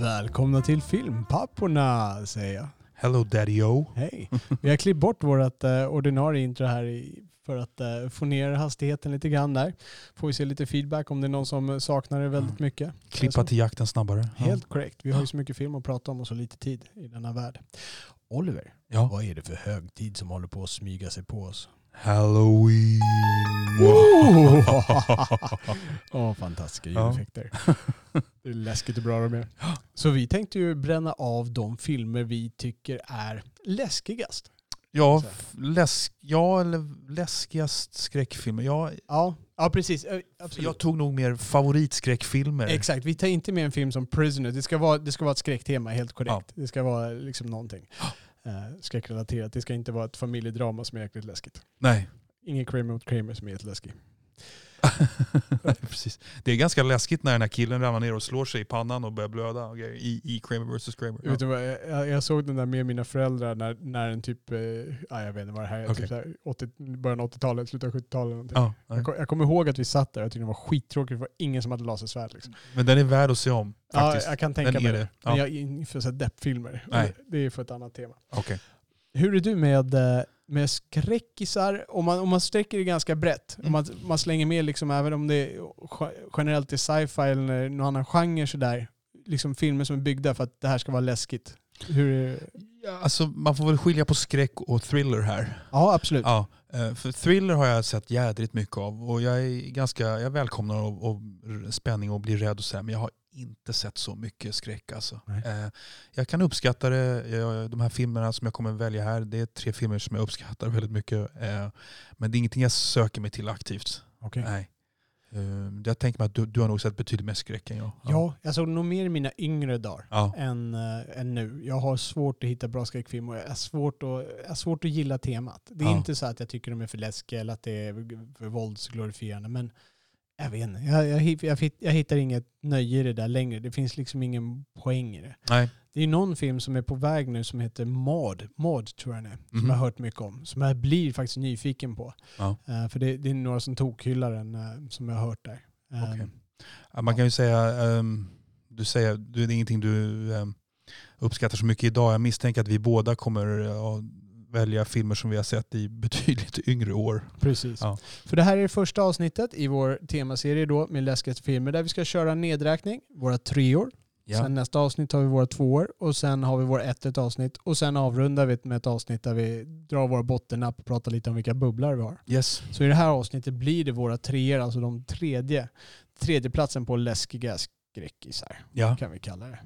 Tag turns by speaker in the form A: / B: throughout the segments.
A: Välkomna till Filmpapporna säger jag.
B: Hello Daddy-O.
A: Hej. Vi har klippt bort vårt uh, ordinarie intro här i, för att uh, få ner hastigheten lite grann där. Får vi se lite feedback om det är någon som saknar det väldigt
B: Mm.
A: mycket.
B: Klippa till jakten snabbare. Ja.
A: Helt korrekt. Vi har ju så mycket film att prata om och så lite tid i denna värld. Oliver,
B: Ja.
A: vad är det för högtid som håller på att smyga sig på oss?
B: Halloween.
A: Åh, fantastiska
B: Ja.
A: ljudeffekter. Det är läskigt hur bra de är. Så vi tänkte ju bränna av de filmer vi tycker är läskigast.
B: ja, läsk, ja, eller läskigast skräckfilmer. Ja,
A: Ja, ja precis. Absolut.
B: jag tog nog mer favoritskräckfilmer.
A: Exakt, vi tar inte med en film som Prisoner. Det ska vara, det ska vara ett skräcktema, helt korrekt. Det ska vara liksom någonting eh, skräckrelaterat. Det ska inte vara ett familjedrama som är jäkligt läskigt.
B: Nej.
A: Ingen Kramer mot Kramer som är jätteläskig.
B: Precis. Det är ganska läskigt när den här killen ramlar ner och slår sig i pannan och börjar blöda grejer i, i Kramer vs. Kramer.
A: Vad, jag, jag såg den där med mina föräldrar när, när en typ, eh, ja, jag vet inte vad det här är,
B: Okej.
A: typ här 80, början av 80-talet, slutet av 70-talet. någonting.
B: Ja, nej.
A: Jag, kom, jag kommer ihåg att vi satt där och tyckte det var skittråkigt, det var ingen som hade lasersvärd. Liksom.
B: Men den är värd att se om
A: Ja,
B: faktiskt.
A: jag kan tänka mig det.
B: det.
A: Men
B: Ja.
A: jag är inte för deppfilmer. Det är för ett annat tema.
B: Okej.
A: Hur är du med, eh, med skräckisar? Om man, om man sträcker det ganska brett,
B: Mm.
A: om man, man slänger med liksom, även om det är ge- generellt är sci-fi eller någon annan genre sådär, liksom filmer som är byggda för att det här ska vara läskigt. Hur
B: Ja, alltså, man får väl skilja på skräck och thriller här.
A: ja, absolut.
B: Ja, eh, för thriller har jag sett jädrigt mycket av och jag är ganska, jag välkomnar och, och spänning och blir rädd och så här, men jag har inte sett så mycket skräck alltså. Eh, Jag kan uppskatta det, Jag- de här filmerna som jag kommer välja här, det är tre filmer som jag uppskattar väldigt mycket. eh, Men det är ingenting jag söker mig till aktivt.
A: Okej.
B: Nej. Eh, Jag tänker mig att du, du har nog sett betydligt mer skräck än jag.
A: Ja, jag såg nog mer i mina yngre dagar
B: Ja.
A: än, äh, än nu. Jag har svårt att hitta bra skräckfilmer jag har svårt att, jag har svårt att gilla temat. Det är
B: Ja.
A: inte så att jag tycker de är för läskiga eller att det är för våldsglorifierande, men jag vet inte. Jag, jag, jag, jag hittar inget nöje i det där längre. Det finns liksom ingen poäng i det.
B: Nej.
A: Det är någon film som är på väg nu som heter Maud. Maud tror jag den är. Som
B: Mhm.
A: jag har hört mycket om. Som jag blir faktiskt nyfiken på.
B: Ja.
A: Eh, för det, det är några som tokhyllar den uh, som jag har hört där. Eh,
B: Okej. Ja, Man kan ju säga, ehm, du säger det är ingenting du ehm, uppskattar så mycket idag. Jag misstänker att vi båda kommer eh, välja filmer som vi har sett i betydligt yngre år.
A: Precis.
B: Ja.
A: För det här är det första avsnittet i vår temaserie då med läskigaste filmer där vi ska köra en nedräkning, våra treor. Sen nästa avsnitt har vi våra tvåor och sen har vi våra ett ett avsnitt och sen avrundar vi med ett avsnitt där vi drar våra bottennapp och pratar lite om vilka bubblar vi har.
B: Yes.
A: Så i det här avsnittet blir det våra treor, alltså de tredje, tredje platsen på läskiga skräckisar
B: Ja.
A: kan vi kalla det.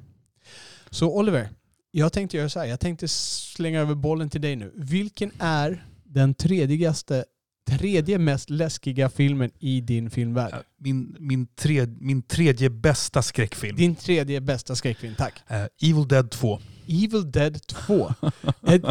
A: Så Oliver, jag tänkte göra så här. Jag tänkte slänga över bollen till dig nu. Vilken är den tredjegaste, tredje mest läskiga filmen i din filmvärld?
B: Min, min, tre, min tredje bästa skräckfilm.
A: Din tredje bästa skräckfilm, tack.
B: Eh, Evil Dead 2.
A: Evil Dead 2. Ett,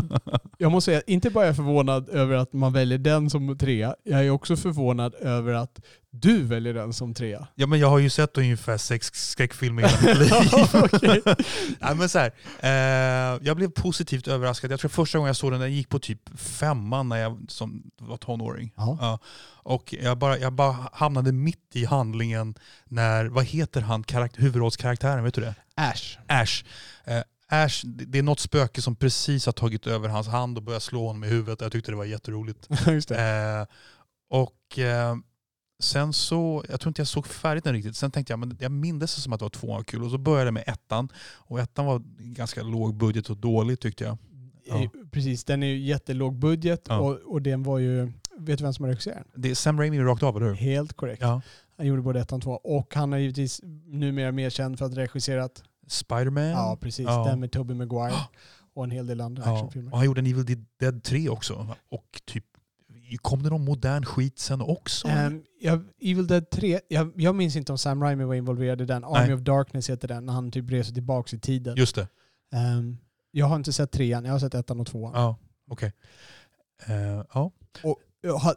A: jag måste säga, inte bara är jag förvånad över att man väljer den som trea, jag är också förvånad över att du väljer den som trea.
B: Ja, men jag har ju sett ungefär sex skräckfilmer i hela mitt liv. Nej, men så här, eh, jag blev positivt överraskad. Jag tror första gången jag såg den, den gick på typ femman när jag som var tonåring.
A: Ja.
B: Ja. Och jag bara, jag bara hamnade mitt i handlingen när, vad heter han, karaktär, huvudrollskaraktären, vet du det?
A: Ash.
B: Ash. Eh, Ash, det är något spöke som precis har tagit över hans hand och börjat slå honom i huvudet. Jag tyckte det var jätteroligt.
A: Just det.
B: Eh, och eh, sen så, jag tror inte jag såg färdigt den riktigt. Sen tänkte jag, men jag mindes det som att det var tvåan var kul. Och så började jag med ettan. Och ettan var ganska låg budget och dålig tyckte jag. Ja.
A: Eh, Precis, den är ju jättelåg budget
B: Ja.
A: och, och den var ju, vet du vem som har regisserat?
B: Det är Sam Raimi rakt av, eller hur?
A: Helt korrekt.
B: Ja.
A: Han gjorde både ettan och tvåan. Och han är givetvis numera mer känd för att ha regisserat,
B: Spiderman.
A: ja precis,
B: Ja.
A: den med Tobey Maguire och en hel del andra
B: Ja.
A: actionfilmer.
B: Och han gjorde en Evil Dead 3 också. Och typ, kom det någon modern skit sen också?
A: Ehm, jag, Evil Dead 3, jag, jag minns inte om Sam Raimi var involverad i den. Army
B: Nej.
A: of Darkness heter den, när han typ reser tillbaka i tiden.
B: Just det.
A: Ehm, jag har inte sett trean, jag har sett ettan och tvåan.
B: Ja, okej. Eh, ja.
A: Jag ha-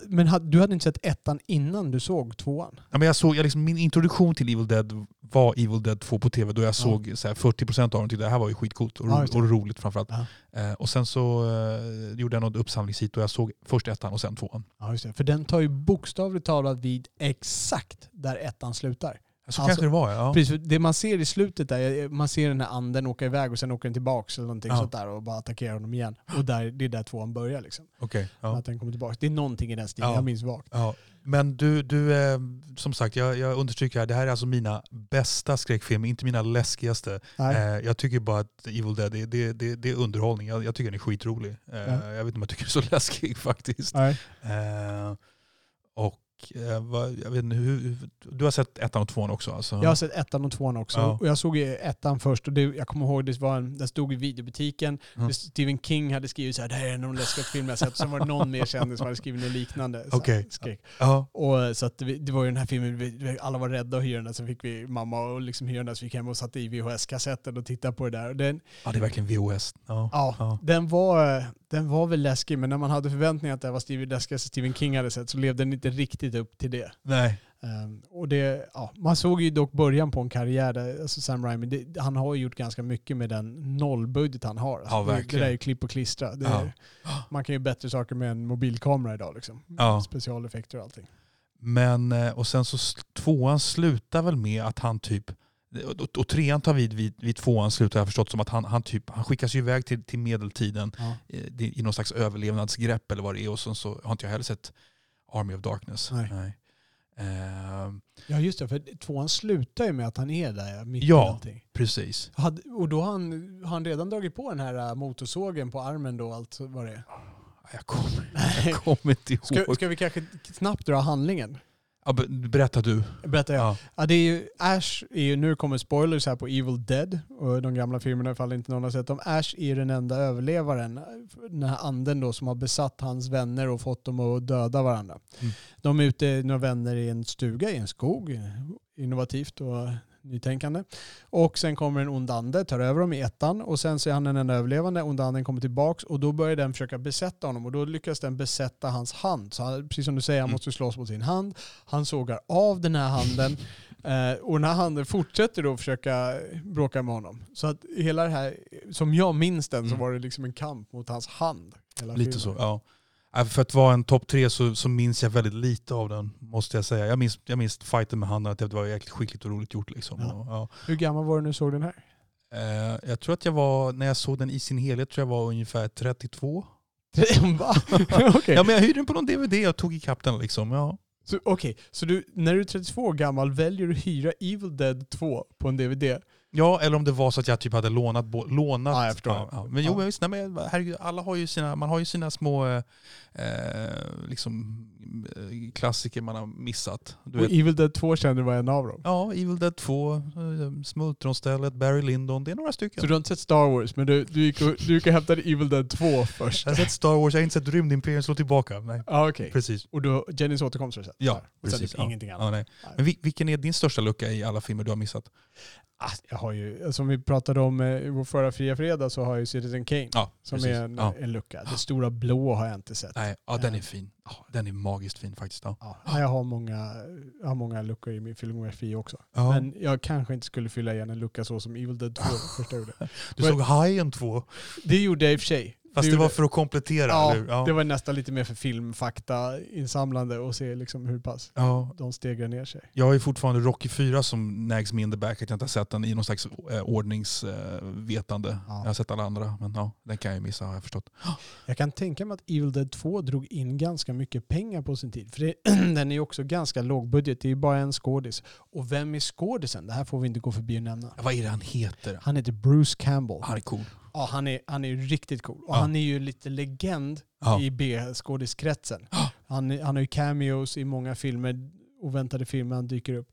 A: Men du hade inte sett ettan innan du såg tvåan?
B: Ja, men jag såg, jag liksom, min introduktion till Evil Dead var Evil Dead 2 på tv då jag såg så här, 40% av dem och tyckte det här var ju skitcoolt och,
A: Ja,
B: och roligt framförallt.
A: Ja.
B: Eh, och sen så eh, gjorde jag något uppsamlingshit och jag såg först ettan och sen tvåan.
A: Ja, just det. För den tar ju bokstavligt talat vid exakt där ettan slutar.
B: Så
A: Alltså,
B: kanske det var ja.
A: Precis, det man ser i slutet där, man ser den här anden åka iväg och sen åker den tillbaks eller någonting
B: Ja.
A: sånt där och bara attackerar honom igen. Och där, det är där tvåan börjar liksom.
B: Okej, ja.
A: Att den kommer tillbaks. Det är någonting i den stilen,
B: Ja.
A: jag minns vagt.
B: Ja, men du, du eh, som sagt, jag, jag understryker här, det här är alltså mina bästa skräckfilmer, inte mina läskigaste. Eh, jag tycker bara att Evil Dead, det, det, det, det är underhållning. Jag, jag tycker den är skitrolig. Eh,
A: Ja.
B: Jag vet inte om jag tycker den är så läskig faktiskt. Eh, och eh, jag vet inte, hur, du har sett ettan och tvåan också alltså?
A: Jag har sett ettan och tvåan också.
B: Ja.
A: Och jag såg ettan först och det, jag kommer ihåg det var en, den stod i videobutiken.
B: Mm.
A: Stephen King hade skrivit så här, det här är en av de läskigaste filmer jag sett. Sen var det någon mer kändis som hade skrivit något liknande. så
B: Okej.
A: skräck.
B: Ja,
A: Och, så att det, det var ju den här filmen, vi- alla var rädda att hyra den. Sen fick vi mamma och liksom hyra den. Så vi gick hem och satte i VHS-kassetten och tittade på det där. Och den,
B: ja, det är verkligen VHS. Ja.
A: ja,
B: Ja.
A: Den, var, den var väl läskig, men när man hade förväntningar att det var Stevie läskigaste Stephen King hade sett så levde den inte riktigt upp till det.
B: Nej.
A: Ehm, och det, ja, man såg ju dock början på en karriär där, alltså Sam Raimi, det, han har ju gjort ganska mycket med den nollbudget han har. Alltså
B: Ja,
A: det, det
B: verkligen.
A: där är ju klipp och klistra. Det är, Man kan ju bättre saker med en mobilkamera idag liksom.
B: Ja.
A: Specialeffekter och allting.
B: Men, eh, och sen så tvåan slutar väl med att han typ, och, och trean tar vid, vid, vid tvåan slutar jag förstått som att han, han, typ, han skickas ju iväg till, till medeltiden
A: Ja.
B: eh, det- i någon slags överlevnadsgrepp eller vad det är och sen så har inte jag heller sett Army of Darkness.
A: Nej.
B: Ehm,
A: ja just det, för tvåan slutar ju med att han är där mitt
B: Ja.
A: i allting.
B: precis.
A: Hade, och då har han, har han redan dragit på den här äh, motorsågen på armen då, allt vad det är.
B: Jag kommer, jag kommer inte ihåg.
A: Ska, ska vi kanske snabbt dra handlingen?
B: Ja, be- berätta du.
A: Berättar jag.
B: Ja.
A: Ja, det är ju, Ash är ju, nu kommer spoilers här på Evil Dead och de gamla filmerna ifall inte någon har sett dem. Ash är ju den enda överlevaren, den här anden då som har besatt hans vänner och fått dem att döda varandra.
B: Mm.
A: De är ute, några vänner i en stuga i en skog, innovativt och nytänkande. Och sen kommer en ond ande, tar över dem i ettan och sen så är han den enda överlevande, onda anden kommer tillbaks och då börjar den försöka besätta honom och då lyckas den besätta hans hand. Så han, precis som du säger, han
B: Mm.
A: måste slåss mot sin hand. Han sågar av den här handen eh, och den här handen fortsätter då försöka bråka med honom. Så att hela det här, som jag minns den så
B: Mm.
A: var det liksom en kamp mot hans hand.
B: Lite så,
A: filmen.
B: ja. Äh, För att vara en topp tre så, så minns jag väldigt lite av den, måste jag säga. Jag minns, jag minns fighten med handen, att det var jäkligt skickligt och roligt gjort. Liksom.
A: Ja.
B: Ja.
A: Hur gammal var du när du såg den här?
B: Eh, jag tror att jag var, när jag såg den i sin helhet, tror jag var ungefär 32.
A: Va? Okej.
B: Ja, men jag hyrde den på någon DVD och tog ikapp den. Liksom. Ja.
A: Okej, så du, när du är 32 år gammal väljer du att hyra Evil Dead 2 på en DVD?
B: Ja, eller om det var så att jag typ hade lånat. bo- lånat
A: Ja, jag förstår.
B: Ja, ja. Men jo,
A: Ja.
B: visst, nej, men herregud, alla har ju sina, man har ju sina små eh, eh, liksom, eh, klassiker man har missat. Du
A: Och
B: vet,
A: Evil Dead 2 kände du var en av dem?
B: Ja, Evil Dead 2, eh, Smultronstället, Barry Lyndon. Det är några stycken.
A: Så du har inte sett Star Wars, men du, du, gick, och, du gick och hämtade Evil Dead 2 först?
B: Jag har sett Star Wars, jag har inte sett Rymdimperium slå tillbaka. Nej,
A: Ja, okej.
B: precis.
A: Och du, Jennys återkomst har du sett?
B: Ja,
A: och sen
B: precis.
A: typ
B: Ja.
A: ingenting annat?
B: Ja, nej.
A: Nej.
B: Men vil- vilken är din största lucka i alla filmer du har missat?
A: Ah, jag har ju, som vi pratade om eh, i vår förra Fria Fredag så har jag ju Citizen Kane.
B: Ja,
A: som
B: precis.
A: är en,
B: Ja.
A: en lucka. Det stora blå har jag inte sett.
B: Nej, ja, den är fin. Ja, den är magiskt fin faktiskt. Ja.
A: Ja, jag, har många, jag har många luckor i min filmografi också. Men jag kanske inte skulle fylla igen en lucka så som Evil Dead 2 första gjorde.
B: du såg Hajen 2,
A: Det gjorde jag i och för sig.
B: Fast det var för att komplettera,
A: Ja?
B: Ja.
A: det var nästan lite mer för filmfakta insamlande och se liksom hur pass
B: Ja,
A: de stegrar ner sig.
B: jag ju fortfarande Rocky 4 som nags me in the back, att jag inte har sett den i någon slags eh, ordningsvetande.
A: Ja.
B: Jag har sett alla andra, men ja, den kan jag ju missa har jag förstått.
A: Jag kan tänka mig att Evil Dead 2 drog in ganska mycket pengar på sin tid. För det, den är ju också ganska lågbudget. Det är ju bara en skådis. Och vem är skådisen? Det här får vi inte gå förbi och nämna.
B: Vad är det han heter?
A: Han heter Bruce Campbell.
B: Han är cool.
A: Ja, han, är, han är ju riktigt cool. Och
B: Ja.
A: han är ju lite legend
B: Ja.
A: i B-skådiskretsen. Han, är- han har ju cameos i många filmer, oväntade filmer han dyker upp.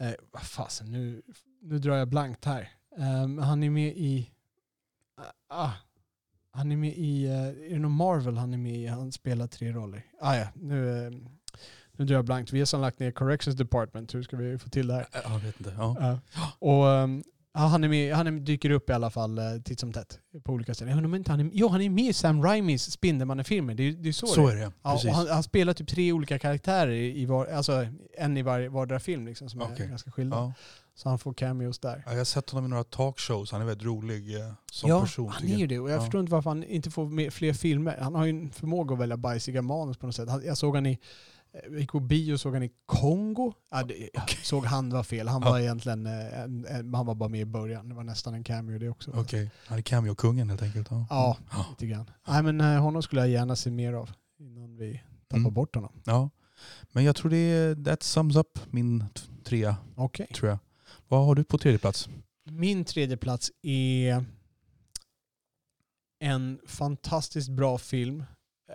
A: Eh, vad fasen, nu, nu drar jag blankt här. Ehm, han är med i... Ah, han är med i... Uh, är det någon Marvel han är med i? Han spelar tre roller. Ah, ja, nu, eh, nu drar jag blankt. Vi har som lagt ner Corrections Department. Hur ska vi få till det här?
B: Jag vet inte. Ja.
A: Ja. Och ehm, ja, han, är med, han är, dyker upp i alla fall uh, titt som tätt på olika ställen. Jag undrar inte han är, jo, han är med i Sam Raimis Spindelmannen-filmer. Det, det är så,
B: Så
A: det är.
B: det,
A: Ja, han, han spelar typ tre olika karaktärer, i, var, alltså en i var, vardera film liksom, som
B: Okej.
A: är ganska skilda.
B: Ja.
A: Så han får cameos där.
B: Ja, jag har sett honom i några talkshows, han är väldigt rolig eh, som
A: ja,
B: person.
A: han
B: tycker
A: är ju det. Och jag
B: Ja.
A: förstår inte varför han inte får fler filmer. Han har ju en förmåga att välja bajsiga manus på något sätt. Han, jag såg han i Jag gick på bio och såg han i Kongo. Ja, det. Såg han var fel. Han var egentligen en, en, han var bara med i början. Det var nästan en cameo det också.
B: Okej, okay. han är cameo-kungen helt enkelt.
A: Ja, ja lite grann. Nej, men honom skulle jag gärna se mer av innan vi tappar mm. bort honom.
B: Ja, men jag tror det that sums up min trea.
A: Okay.
B: Tror jag. Vad har du på tredje plats?
A: Min tredje plats är en fantastiskt bra film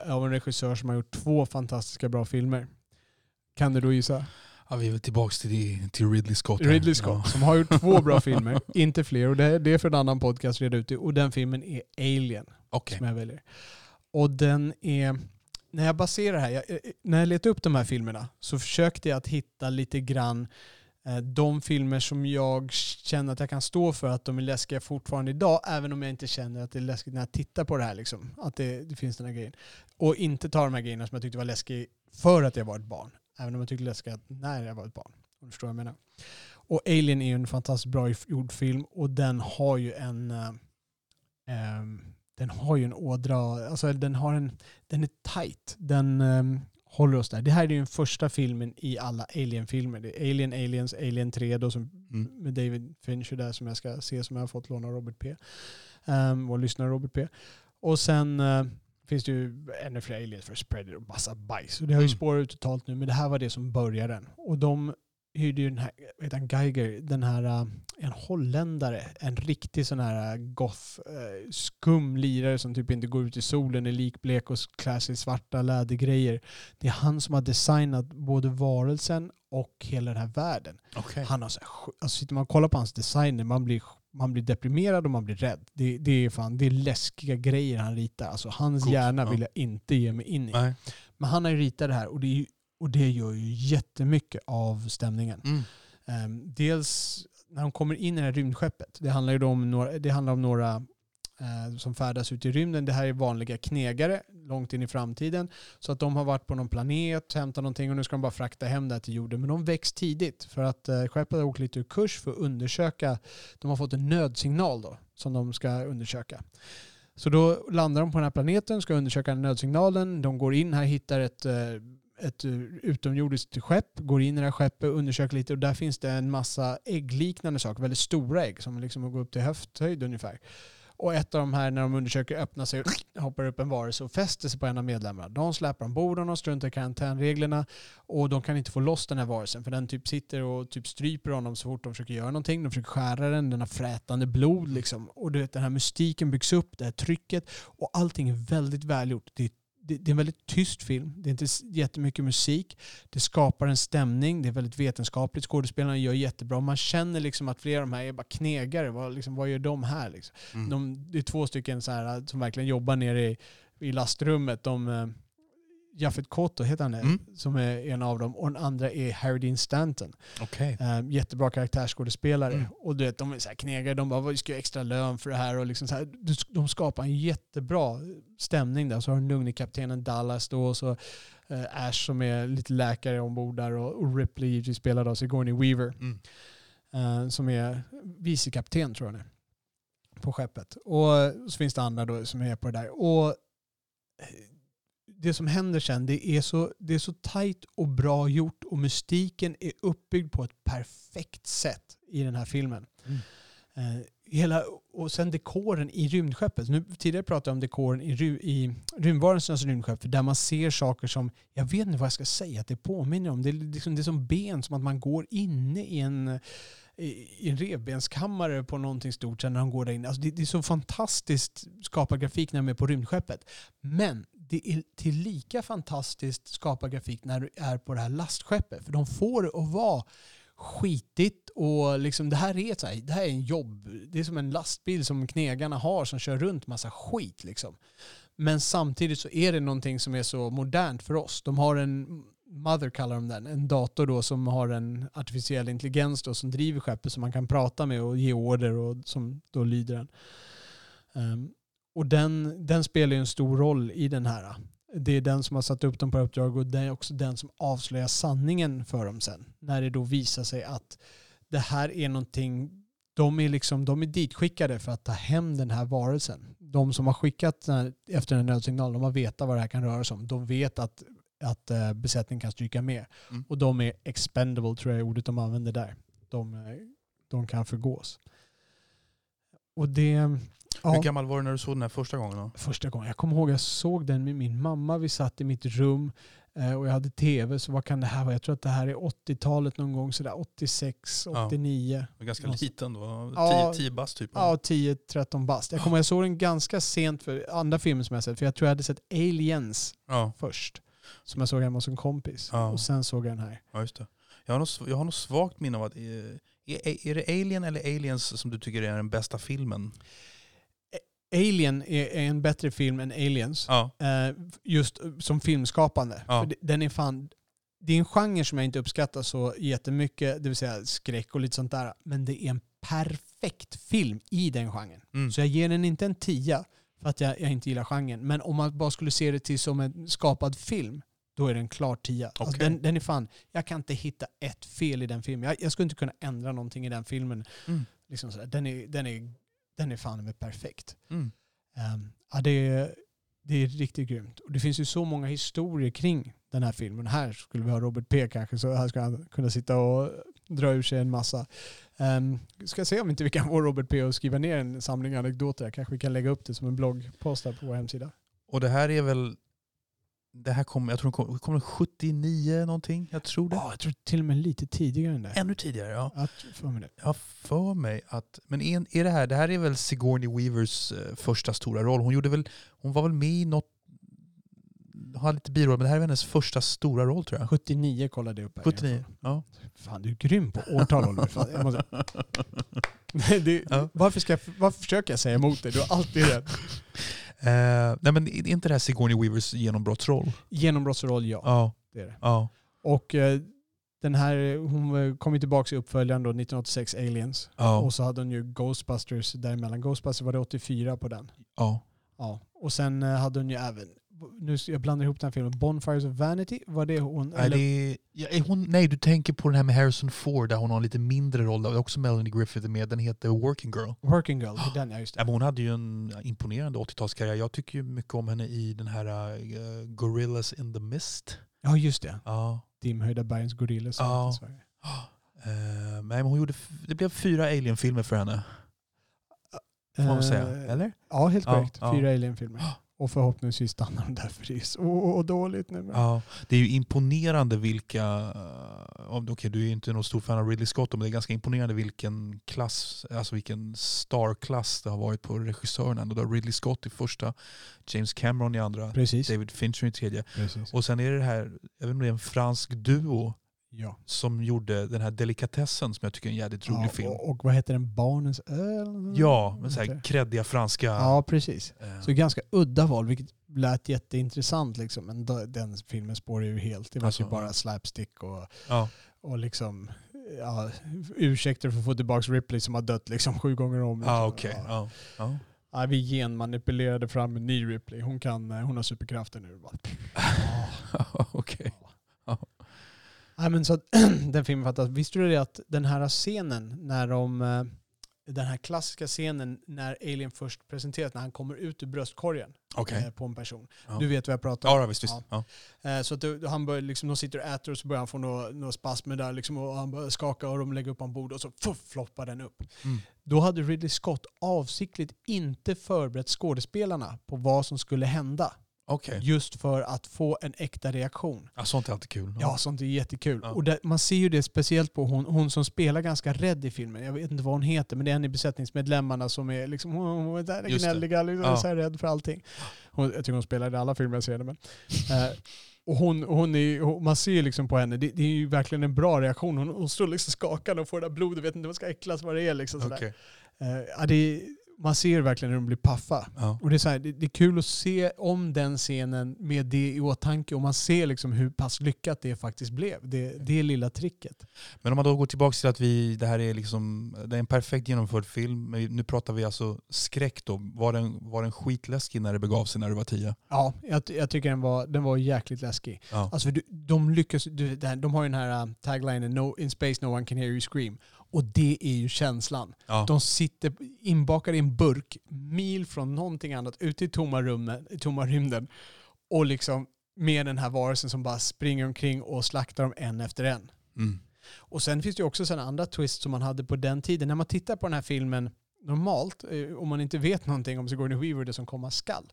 A: av en regissör som har gjort två fantastiska bra filmer. Kan du då gissa?
B: Ja, vi är väl tillbaka till, till Ridley Scott. Här.
A: Ridley Scott, ja. som har gjort två bra filmer, inte fler. Och det, det är för en annan podcast reda ut Och den filmen är Alien,
B: okay.
A: som jag väljer. Och den är när jag baserar det här, jag, när jag letade upp de här filmerna så försökte jag att hitta lite grann eh, Eh, de filmer som jag känner att jag kan stå för att de är läskiga fortfarande idag, även om jag inte känner att det är läskigt när jag tittar på det här. Liksom, att det, det finns den här grejen. Och inte ta de här grejerna som jag tyckte var läskiga för att jag var ett barn. Även om jag tyckte det var läskigt när jag var ett barn. Om du förstår vad jag menar. Och Alien är ju en fantastiskt bra gjord film och den har ju en... Uh, um, den har ju en ådra, alltså den, har en, den är tight. Den um, håller oss där. Det här är ju den första filmen i alla Alien-filmer. Det är Alien, Aliens, Alien 3 då som, mm. med David Fincher där som jag ska se som jag har fått låna Robert P. Um, och lyssna Robert P. Och sen uh, finns det ju ännu fler aliens för Spreader och massa bajs. Och det har ju mm. spårat ut totalt nu, men det här var det som började den. Och de hyrde ju den här, vet han, Geiger, den här, uh, en holländare, en riktig sån här uh, goth, uh, skum lirare som typ inte går ut i solen, är likblek och klär sig i svarta lädergrejer. Det är han som har designat både varelsen och hela den här världen.
B: Okay.
A: Han har så här, alltså sitter man och kollar på hans designer, man blir, man blir deprimerad och man blir rädd. Det, det, är, fan, det är läskiga grejer han ritar. Alltså hans God. hjärna vill jag inte ge mig in i.
B: Nej.
A: Men han har ju ritat det här och det är ju och det gör ju jättemycket av stämningen. Mm. Um, dels när de kommer in i det här rymdskeppet. Det handlar ju om några, det handlar om några uh, som färdas ut i rymden. Det här är vanliga knegare långt in i framtiden. Så att de har varit på någon planet, hämtat någonting och nu ska de bara frakta hem det till jorden. Men de väcks tidigt för att uh, skeppet har åkt lite ur kurs för att undersöka. De har fått en nödsignal då som de ska undersöka. Så då landar de på den här planeten, ska undersöka nödsignalen. De går in här, hittar ett uh, ett eh, utomjordiskt skepp, går in i det här skeppet, undersöker lite och där finns det en massa äggliknande saker, väldigt stora ägg som liksom går upp till höfthöjd ungefär. Och ett av de här när de undersöker öppnar sig och hoppar upp en varelse och fäster sig på en av medlemmarna. De släpar ombord honom, struntar i karantänreglerna och de kan inte få loss den här varelsen för den typ sitter och typ stryper honom så fort de försöker göra någonting. De försöker skära den, den har frätande blod liksom. Och du vet, den här mystiken byggs upp, det här trycket och allting är väldigt välgjort. Det är det, det, är en väldigt tyst film. Det är inte jättemycket musik. Det skapar en stämning. Det är väldigt vetenskapligt. Skådespelarna gör jättebra. Man känner liksom att flera av de här är bara knegare. Vad, liksom, vad gör de här? Liksom? Mm. De, det är två stycken så här, som verkligen jobbar nere i, i lastrummet. De, eh, Jaffet Koto heter han det, mm. som är en av dem. Och den andra är Harry Dean Stanton.
B: Okay.
A: Um, jättebra karaktärsskådespelare. Mm. Och du vet, de är så här knegare, de bara vi ska ha extra lön för det här. Och liksom så här, de skapar en jättebra stämning där. Så har du lugn kaptenen Dallas då. Och så uh, Ash som är lite läkare ombord där. Och, och Ripley givetvis spelad av Sigourney Weaver. Mm. Uh, som är vicekapten tror jag nu. På skeppet. Och så finns det andra då som är på det där. Och det som händer sen, det är, så, det är så tajt och bra gjort och mystiken är uppbyggd på ett perfekt sätt i den här filmen. Mm. Uh, hela, och sen dekoren i rymdskeppet. Nu, tidigare pratade jag om dekoren i, i rymdvarelsernas rymdskepp, där man ser saker som, jag vet inte vad jag ska säga att det påminner om. Det är, liksom, det är som ben, som att man går inne i en i en revbenskammare på någonting stort sen när de går där inne. Alltså det, det, är så fantastiskt skapad grafik när de är på rymdskeppet. Men det är till lika fantastiskt skapa grafik när du är på det här lastskeppet. För de får det att vara skitigt och liksom det här är, så här, det här är en jobb. Det är som en lastbil som knegarna har som kör runt massa skit. Liksom. Men samtidigt så är det någonting som är så modernt för oss. De har en Mother kallar de den, en dator då som har en artificiell intelligens då som driver skeppet som man kan prata med och ge order och som då lyder den. Um, och den, den spelar ju en stor roll i den här. Det är den som har satt upp dem på uppdrag och det är också den som avslöjar sanningen för dem sen. När det då visar sig att det här är någonting, de är, liksom, de är ditskickade för att ta hem den här varelsen. De som har skickat den här, efter en nödsignal, de har vetat vad det här kan röra sig om. De vet att att uh, besättningen kan stryka med. Mm. Och de är expendable tror jag är ordet de använder där. De, de kan förgås. Och det,
B: Ja. Hur gammal var du när du såg den här första gången? Då?
A: Första gången. Jag kommer ihåg att jag såg den med min mamma. Vi satt i mitt rum eh, och jag hade tv. Så vad kan det här vara? Jag tror att det här är 80-talet någon gång. Sådär 86, 89.
B: Ja. Ganska liten då? 10, ja, 10 bast typ?
A: Ja, 10-13 bast. Jag kommer jag såg den ganska sent för andra filmer som jag sett. För jag tror jag hade sett Aliens ja. först. Som jag såg hemma hos en kompis. Ja. Och sen såg jag den här.
B: Ja, just det. Jag har nog, jag har nog svagt minne av att... Är, är det Alien eller Aliens som du tycker är den bästa filmen?
A: Alien är, en bättre film än Aliens. Ja. Eh, just som filmskapande. Ja. För den är fan, det är en genre som jag inte uppskattar så jättemycket, det vill säga skräck och lite sånt där. Men det är en perfekt film i den genren. Mm. Så jag ger den inte en tia för att jag, jag, inte gillar genren. Men om man bara skulle se det till som en skapad film, då är den klar tia. Okay. Alltså den, den, är fan, jag kan inte hitta ett fel i den filmen. Jag, jag skulle inte kunna ändra någonting i den filmen. Mm. Liksom. Den, är, den är den är fan med perfekt. Mm. Um, ja, det, är, det är riktigt grymt. Och det finns ju så många historier kring den här filmen. Här skulle vi ha Robert P kanske, så här skulle han kunna sitta och dra ur sig en massa. Um, ska se om inte vi kan få Robert P att skriva ner en samling anekdoter. Kanske vi kan lägga upp det som en bloggpost här på vår hemsida.
B: Och det här är väl det här kom, jag tror det kom, kom 79 någonting. Jag tror det.
A: Ja, jag tror till och med lite tidigare än det.
B: Ännu tidigare, ja.
A: Jag för mig det.
B: Jag har för mig att... Men är, är det här, det här är väl Sigourney Weavers uh, första stora roll. Hon, gjorde väl, hon var väl med i något... Hade lite biroll, men det här är hennes första stora roll tror jag.
A: 79 kollade jag upp här.
B: 79, ja.
A: Fan, du är grym på årtal Oliver. måste... det, ja. varför, ska jag, varför försöker jag säga emot dig? Du har alltid rätt.
B: Eh, nej men är inte det här Sigourney Weavers genombrottsroll?
A: Genombrottsroll, ja.
B: ja.
A: Det är det.
B: Ja.
A: Och eh, den här, hon kom ju tillbaka i uppföljaren då, 1986, Aliens. Ja. Och så hade hon ju Ghostbusters däremellan. Ghostbusters var det 84 på den.
B: Ja.
A: ja. Och sen eh, hade hon ju även nu, jag blandar ihop den här filmen. Bonfires of Vanity, var det hon?
B: Nej, det ja, hon, nej, du tänker på den här med Harrison Ford där hon har en lite mindre roll. Där också Melanie Griffith är med. Den heter Working Girl.
A: Working Girl, oh. den ja, just det.
B: Ja, hon hade ju en imponerande 80-talskarriär. Jag tycker ju mycket om henne i den här uh, Gorillas in the Mist.
A: Ja, just det.
B: Ja.
A: Dimhöjda bergens gorillas ja.
B: Uh, men hon gjorde, det blev fyra Alien-filmer för henne. Får man säga. Eller?
A: Ja, helt korrekt. Fyra Alien-filmer. Och förhoppningsvis stannar de där för det är så dåligt nu.
B: Ja, det är ju imponerande vilka, eh, okej okay, du är inte någon stor fan av Ridley Scott, men det är ganska imponerande vilken klass, alltså vilken starklass det har varit på regissörerna. Då Ridley Scott i första, James Cameron i andra,
A: Precis.
B: David Fincher i tredje.
A: Precis.
B: Och sen är det här, jag vet inte om det är en fransk duo
A: Ja.
B: Som gjorde den här delikatessen som jag tycker är en jävligt rolig
A: ja,
B: film.
A: Och, och, vad heter den? Barnens öl?
B: Ja, med så här kreddiga franska...
A: Ja, precis. Äh. Så ganska udda val, vilket lät jätteintressant. Liksom. Men den filmen spårar ju helt. Det var alltså, ju bara slapstick och,
B: ja.
A: och liksom ja, ursäkter för att få tillbaka Ripley som har dött liksom sju gånger om. Liksom.
B: Ah, okay. ja. Ja.
A: Ja, vi genmanipulerade fram en ny Ripley. Hon, kan, hon har superkrafter nu.
B: Okej. Okay.
A: Nej, men så den filmen fattas. Visste du det att den här scenen när de eh, den här klassiska scenen när Alien först presenteras, när han kommer ut ur bröstkorgen
B: okay.
A: eh, på en person. Ja. Du vet vad jag pratar om?
B: Ja, visst. visst. Ja.
A: Eh, så att du, han börjar, liksom, de sitter och äter och så börjar han få några, några spasmer där liksom, och han börjar skaka och de lägger upp honom bord och så fuff, floppar den upp.
B: Mm.
A: Då hade Ridley Scott avsiktligt inte förberett skådespelarna på vad som skulle hända.
B: Okay.
A: Just för att få en äkta reaktion.
B: Ja, sånt är alltid kul.
A: Ja, sånt är jättekul. Ja. Och det, man ser ju det speciellt på hon, hon som spelar ganska rädd i filmen. Jag vet inte vad hon heter, men det är en i besättningsmedlemmarna som är liksom, hon, är där gnälliga, liksom, ja. så här rädd för allting. Hon, jag tycker hon spelar i alla filmer jag ser det. Men, eh, och hon, hon är, man ser liksom på henne, det, det, är ju verkligen en bra reaktion. Hon, hon står liksom skakande och får det där blodet, vet inte vad ska äcklas vad det är. Liksom,
B: okay.
A: eh, ja, det man ser verkligen hur de blir paffa.
B: Ja.
A: Och det är, så här, det, det, är kul att se om den scenen med det i åtanke och man ser liksom hur pass lyckat det faktiskt blev. Det, det lilla tricket.
B: Men om man då går tillbaka till att vi, det här är, liksom, det är en perfekt genomförd film. Nu pratar vi alltså skräck då. Var den, var den skitläskig när det begav sig när du var tio?
A: Ja, jag, jag tycker den var, den var jäkligt läskig.
B: Ja.
A: Alltså, de, de lyckas, de har ju den här uh, taglinen no, “In space no one can hear you scream” Och det är ju känslan.
B: Ja.
A: De sitter inbakade i en burk, mil från någonting annat, ute i tomma, rummen, i tomma rymden. Och liksom med den här varelsen som bara springer omkring och slaktar dem en efter en.
B: Mm.
A: Och sen finns det ju också sådana andra twists som man hade på den tiden. När man tittar på den här filmen normalt, eh, om man inte vet någonting om Sigourney Weaver, det som komma skall,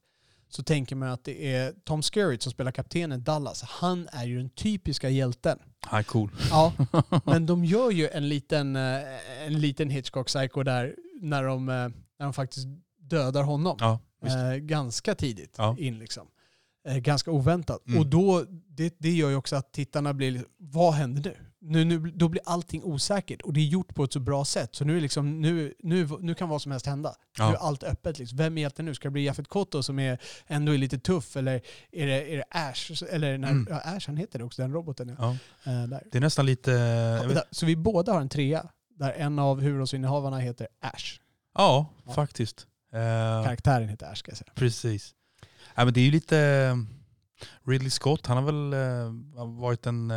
A: så tänker man att det är Tom Skerritt som spelar kaptenen Dallas. Han är ju den typiska hjälten.
B: Han är cool.
A: Ja, men de gör ju en liten, eh, en liten Hitchcock-psycho där när de, eh, när de faktiskt dödar honom.
B: Ja,
A: eh, ganska tidigt
B: Ja.
A: in liksom. Eh, ganska oväntat.
B: Mm.
A: Och då, det, det gör ju också att tittarna blir vad händer nu? Nu, nu? Då blir allting osäkert och det är gjort på ett så bra sätt. Så nu, är liksom, nu, nu, nu kan vad som helst hända.
B: Ja.
A: Nu är allt öppet. Liksom. Vem är hjälten nu? Ska det bli Jaffet Kotto som är, ändå är lite tuff? Eller är det, är det Ash? Eller när,
B: Mm.
A: ja, Ash, han heter det också, den roboten. Ja.
B: Ja.
A: Där.
B: Det är nästan lite...
A: Där- Så vi båda har en trea, där en av huvudrollsinnehavarna heter Ash.
B: Ja,
A: Ja.
B: faktiskt. Eh,
A: Karaktären heter Ash ska jag säga.
B: Precis. Ja, men det är ju lite... eh, Ridley Scott, han har väl varit en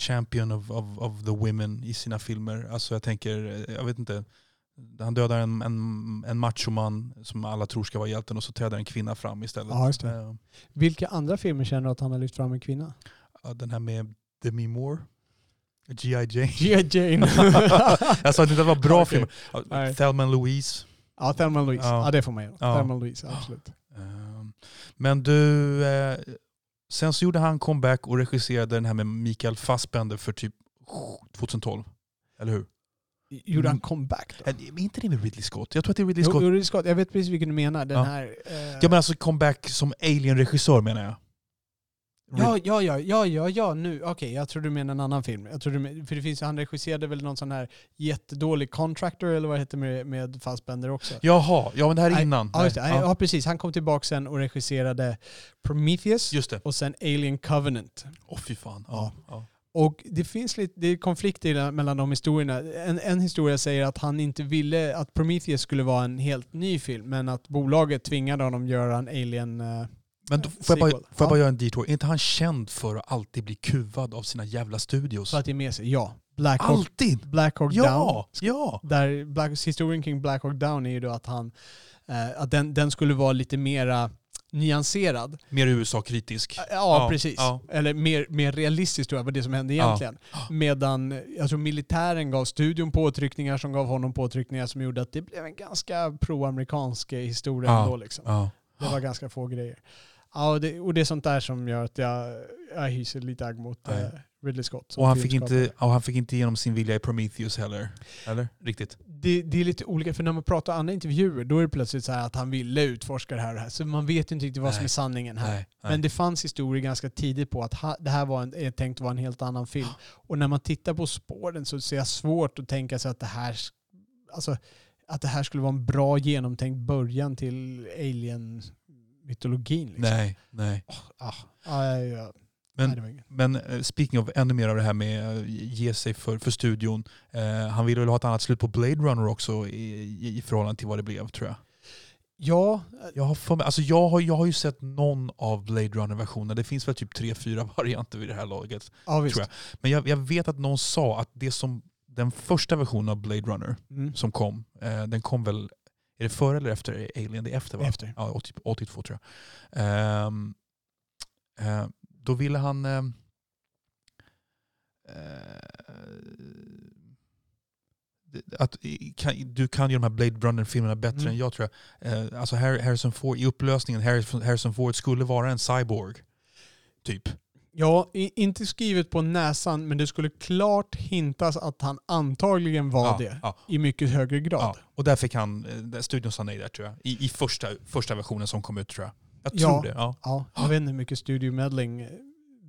B: champion of, of, of the women i sina filmer. Alltså jag tänker, eh, jag vet inte. Han dödar en, en, en machoman som alla tror ska vara hjälten och så träder en kvinna fram istället.
A: Ja, just det.
B: Eh,
A: Vilka andra filmer känner du att han har lyft fram en kvinna?
B: den här med Demi Moore. G.I. Jane.
A: G.I. Jane.
B: jag sa inte att det var bra
A: Okej.
B: filmer. Thelma Louise.
A: ja, Thelma Louise.
B: Ja.
A: Ja. det får man ju.
B: Ja.
A: Thelma Louise, absolut.
B: Ehm, Men du, eh, sen så gjorde han comeback och regisserade den här med Mikael Fassbender för typ 2012. Eller hur?
A: Gjorde han
B: Mm.
A: comeback då?
B: Är är inte det med Ridley Scott? Jag tror att det är Ridley Scott.
A: jo, Ridley Scott. Jag vet precis vilken du menar. Den
B: Ja.
A: här... eh,
B: Ja men alltså comeback som alien-regissör menar jag.
A: Ja, ja, ja, ja, ja, ja, nu. Okej, jag tror du menar en annan film. Jag tror du men, för det finns, han regisserade väl någon sån här jättedålig Contractor eller vad det heter med, med Fassbender också.
B: Jaha, ja men det här är innan.
A: Ja, just det. Ja.
B: ja.
A: precis. Han kom tillbaka sen och regisserade Prometheus
B: Just det.
A: och sen Alien Covenant.
B: Åh fy fan. Ja. Ja.
A: Och det finns lite det är konflikter mellan de historierna. En, en historia säger att han inte ville att Prometheus skulle vara en helt ny film, men att bolaget tvingade honom göra en Alien... eh,
B: Men då, får jag bara, får jag
A: Ja.
B: bara göra en detour? Är inte han känd för att alltid bli kuvad av sina jävla studios?
A: för att det är med sig. Ja. Black Hawk,
B: Alltid!
A: Black Hawk Down.
B: Ja! Ja!
A: Där Black, historien kring Black Hawk Down är ju då att han... eh, att den, den skulle vara lite mera nyanserad.
B: Mer USA-kritisk.
A: Ja,
B: Ja,
A: precis.
B: ja.
A: Eller mer, mer realistiskt tror jag var det som hände
B: Ja.
A: egentligen. Medan jag tror militären gav studion påtryckningar som gav honom påtryckningar som gjorde att det blev en ganska pro-amerikansk historia
B: Ja.
A: ändå. Liksom.
B: Ja.
A: Det var ganska få grejer. Ja, och, det, och det är sånt där som gör att jag, jag hyser lite agg mot eh, Ridley Scott. som
B: Och han, fick inte, och han fick inte igenom sin vilja i Prometheus heller. Eller? Riktigt?
A: Det, det är lite olika, för när man pratar andra intervjuer då är det plötsligt så här att han ville utforska det här och det här. Så man vet inte riktigt vad som
B: Nej.
A: är sanningen här.
B: Nej. nej.
A: Men det fanns historier ganska tidigt på att ha, det här var en, är tänkt vara en helt annan film. Och när man tittar på spåren så ser jag svårt att tänka sig att det här, alltså, att det här skulle vara en bra genomtänkt början till alien-mytologin. Liksom.
B: nej, nej.
A: Ah, ah, ja.
B: Men-. Men eh, speaking of ännu mer av det här med att ge sig för, för studion. Eh, han ville väl ha ett annat slut på Blade Runner också i, i, förhållande till vad det blev tror jag.
A: Ja,
B: Jag har, för mig, alltså jag, har, jag har ju sett någon av Blade Runner-versionerna. Det finns väl typ tre, fyra varianter vid det här laget.
A: ja.
B: Tror Men jag, jag vet att någon sa att det som den första versionen av Blade Runner
A: Mm.
B: som kom, eh, den kom väl, det före eller efter Alien? Det är efter va?
A: Efter.
B: Ja, 80, 82 tror jag. Ehm, eh, då ville han... det- att, kan, du kan ju de här Blade Runner-filmerna bättre
A: Mm.
B: än jag tror jag. Eh, alltså Har- Harrison Ford, i upplösningen, Harrison, Harrison Ford skulle vara en cyborg. Typ.
A: Ja, inte skrivet på näsan, men det skulle klart hintas att han antagligen var
B: ja,
A: det.
B: Ja,
A: I mycket högre grad.
B: ja. Och där fick han, eh, studion sa nej där tror jag. I, i första, första versionen som kom ut tror jag. Jag
A: Ja.
B: tror det. Ja.
A: Ja, jag vet inte hur mycket studio medling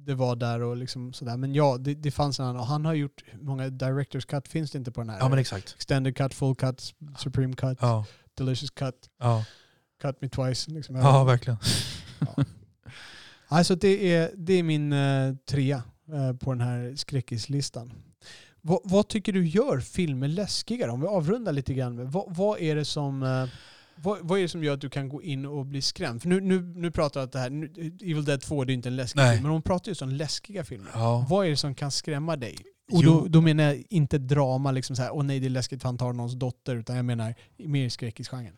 A: det var där och liksom sådär. Men ja, det, det fanns en annan. Och han har gjort, många directors cut finns det inte på den här?
B: ja, men exakt.
A: Extended cut, full cut, supreme cut, delicious cut, cut me twice. Liksom.
B: ja verkligen.
A: Alltså det är, det är min uh, trea eh, på den här skräckislistan. Vad, vad tycker du gör filmer läskigare? Om vi avrundar lite grann. Med, vad, är det som, eh, vad, vad är det som gör att du kan gå in och bli skrämd? För nu, nu, nu pratar jag att det här, nu, Evil Dead 2 det är inte en läskig
B: Nej.
A: film, men hon pratar ju om läskiga filmer.
B: Ja.
A: Vad är det som kan skrämma dig? Och då, då menar jag inte drama, liksom så här, åh nej det är läskigt för han tar någons dotter, utan jag menar mer skräckisgenren.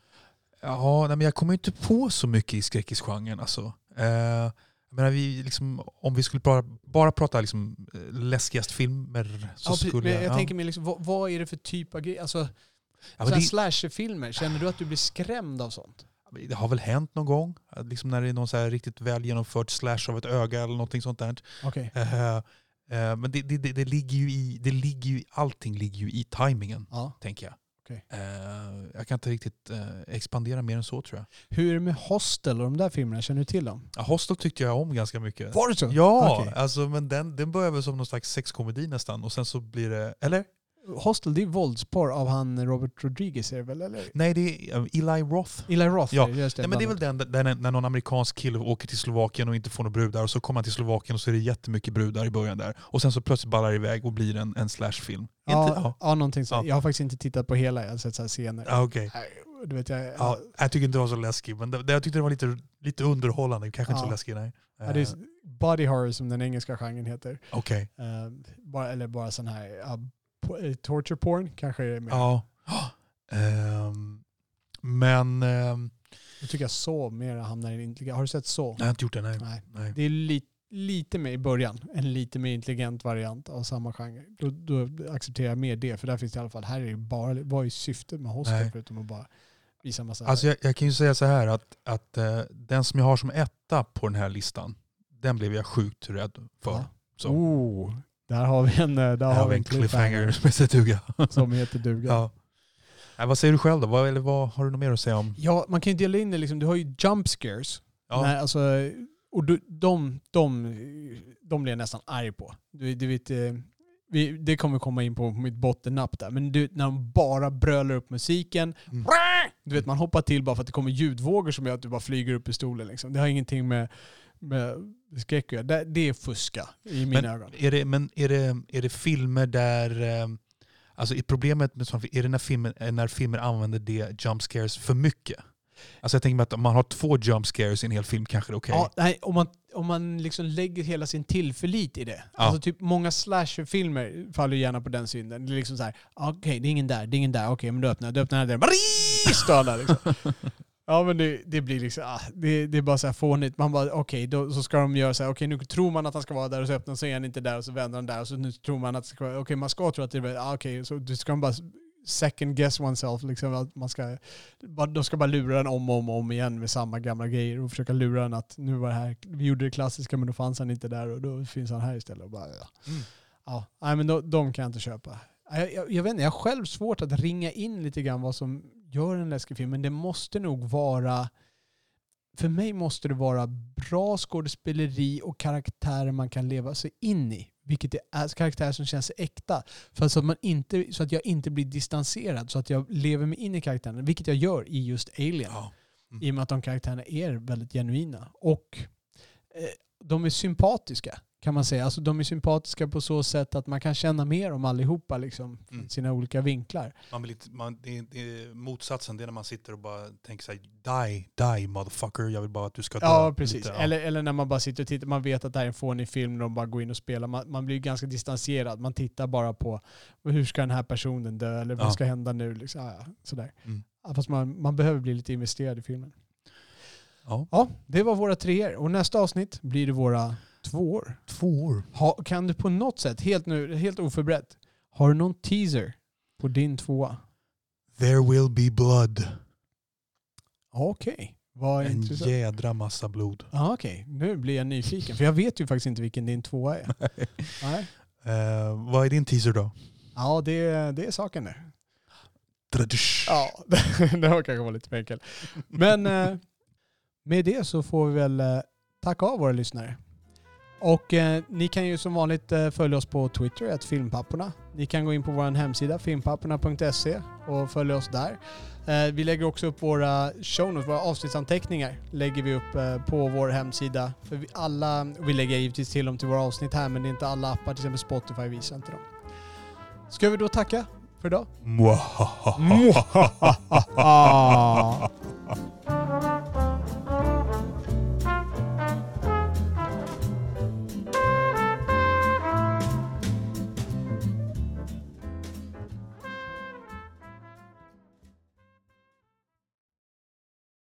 B: Ja, nej, men jag kommer inte på så mycket i skräckisgenren. Alltså. Eh, menar, vi liksom, om vi skulle bara, bara prata liksom, eh, läskigast filmer så
A: Ja,
B: skulle
A: men
B: jag...
A: jag
B: ja.
A: tänker mig, liksom, vad, vad är det för typ av grej? Alltså,
B: ja, men det,
A: slasherfilmer, känner du att du blir skrämd av sånt?
B: det har väl hänt någon gång, liksom när det är någon så riktigt väl genomförd slash av ett öga eller någonting sånt där.
A: Okej.
B: Eh, eh, men det, det, det, det ligger ju i, det ligger ju, allting ligger ju i tajmingen,
A: Ja.
B: tänker jag.
A: Okej.
B: Eh, jag kan inte riktigt eh, expandera mer än så tror jag.
A: Hur är det med Hostel och de där filmerna? Känner du till dem?
B: Ja, Hostel tyckte jag om ganska mycket.
A: Var det så?
B: Ja,
A: Okej.
B: alltså, men den, den börjar väl som någon slags sexkomedi nästan och sen så blir det... Eller?
A: Hostel, det är våldsporr av han Robert Rodriguez är det väl? Eller?
B: Nej, det är eh, Eli Roth.
A: Eli Roth,
B: Ja.
A: just det.
B: Nej, men det är väl den där när någon amerikansk kille åker till Slovakien och inte får några brudar och så kommer han till Slovakien och så är det jättemycket brudar i början där. Och sen så plötsligt ballar det iväg och blir en, en slashfilm.
A: Ja,
B: Inte-
A: ja.
B: ja.
A: någonting så.
B: Ja.
A: Jag har faktiskt inte tittat på hela, jag har sett så här scener.
B: Okej.
A: Nej, Du vet, jag,
B: Ja, jag tycker inte det var så läskig, men det, jag tyckte det var lite, lite underhållande. Kanske inte så läskig, nej.
A: ja, det är
B: Eh,
A: body horror som den engelska genren heter.
B: Okej.
A: Eh, bara, eller bara sån här eh, torture porn kanske är mer.
B: Ja. Ehm, men... ehm,
A: Jag tycker jag så mer hamnar i en intelligent. Har du sett så?
B: nej, jag har inte gjort det, nej.
A: Nej.
B: nej.
A: Det är li, lite mer i början, en lite mer intelligent variant av samma genre. Då, då accepterar jag mer det, för där finns det i alla fall, här är det bara, vad är syftet med Hostel
B: Nej.
A: förutom att bara visa massa...
B: Alltså jag, jag kan ju säga så här att, att eh, den som jag har som etta på den här listan, den blev jag sjukt rädd för.
A: Ja.
B: Så.
A: Oh, där har vi en, eh, där
B: Här
A: har vi en cliffhanger
B: som heter duga.
A: som heter duga.
B: ja. Nej, vad säger du själv då? Vad, eller vad har du något mer att säga om?
A: Ja, man kan ju dela in det liksom. Du har ju jump scares.
B: Ja.
A: Nej, alltså, och du, de, de, de blir jag nästan arg på. Du, du vet, eh, vi, det kommer komma in på mitt bottennapp där. Men du, när de bara brölar upp musiken.
B: Mm.
A: Du vet, man hoppar till bara för att det kommer ljudvågor som gör att du bara flyger upp i stolen. Liksom. Det har ingenting med, med skräck att. Det, det är fuska i mina
B: Men
A: ögon.
B: är det, men är det, är det filmer där... eh, Alltså är problemet med sådana är det när filmer, är när filmer använder det jump scares för mycket? Alltså jag tänker mig att om man har två jump scares i en hel film kanske det är okej.
A: Ja, nej, om man, om man liksom lägger hela sin tillförlit i det.
B: Ja.
A: Alltså typ många slasherfilmer faller gärna på den synden. Det är liksom så här, okej det är ingen där, det är ingen där, okej men du öppnar, du öppnar den! Står där liksom. Ja men det, det blir liksom, ah, det, det är bara så här fånigt. Man bara okej, då så ska de göra så här, okej nu tror man att han ska vara där och så öppnar så är han inte där och så vänder han där och så nu tror man att okej man ska tro att det är, ah, okej så ska bara second guess oneself liksom. Att man ska, de ska bara lura den om och om, och om igen med samma gamla grejer och försöka lura den att nu var det här, vi gjorde det klassiska men då fanns han inte där och då finns han här istället. Och bara, ja.
B: Mm.
A: Ja, nej, men de, de kan jag inte köpa. Jag, jag, jag vet inte, jag har själv svårt att ringa in lite grann vad som gör en läskig film, men det måste nog vara för mig måste det vara bra skådespeleri och karaktärer man kan leva sig in i. Vilket är karaktärer som känns äkta. För så att, man inte, så att jag inte blir distanserad, så att jag lever mig in i karaktären. Vilket jag gör i just Alien.
B: Ja. Mm.
A: I och med att de karaktärerna är väldigt genuina. Och eh, de är sympatiska kan man säga. Alltså de är sympatiska på så sätt att man kan känna mer om allihopa liksom,
B: Mm.
A: sina olika vinklar.
B: Man inte, man, det, är, det är motsatsen, det är när man sitter och bara tänker sig die, die motherfucker, jag vill bara att du ska dö.
A: Ja, precis.
B: Lite, ja.
A: Eller, eller när man bara sitter och tittar, man vet att det här är en fånig film och de bara går in och spelar. Man, man blir ganska distanserad. Man tittar bara på hur ska den här personen dö eller vad
B: Ja.
A: ska hända nu? Liksom. Ja, sådär.
B: Mm.
A: Fast man, man behöver bli lite investerad i filmen.
B: Ja.
A: Ja, det var våra treor. Och nästa avsnitt blir det våra tvåor.
B: Två år.
A: Ha, kan du på något sätt, helt, nu, helt oförberett, har du någon teaser på din tvåa?
B: There will be blood.
A: Okej, vad
B: En
A: intressant.
B: jädra massa blod.
A: Ja, Okej, nu blir jag nyfiken. För jag vet ju faktiskt inte vilken din tvåa är. Nej.
B: Eh, vad är din teaser då?
A: Ja, det, det är saken.
B: Tradusch.
A: Ja, det var kanske var lite för enkelt. Men eh, med det så får vi väl eh, tacka av våra lyssnare. Och eh, ni kan ju som vanligt eh, följa oss på Twitter, att filmpapporna. Ni kan gå in på vår hemsida filmpapporna.se och följa oss där. Eh, vi lägger också upp våra show notes, våra avsnittsanteckningar lägger vi upp eh, på vår hemsida. För vi, alla, vi lägger givetvis till dem till våra avsnitt här men det är inte alla appar, till exempel Spotify visar inte dem. Ska vi då tacka för idag?
B: Mwahaha.
A: Mwahaha.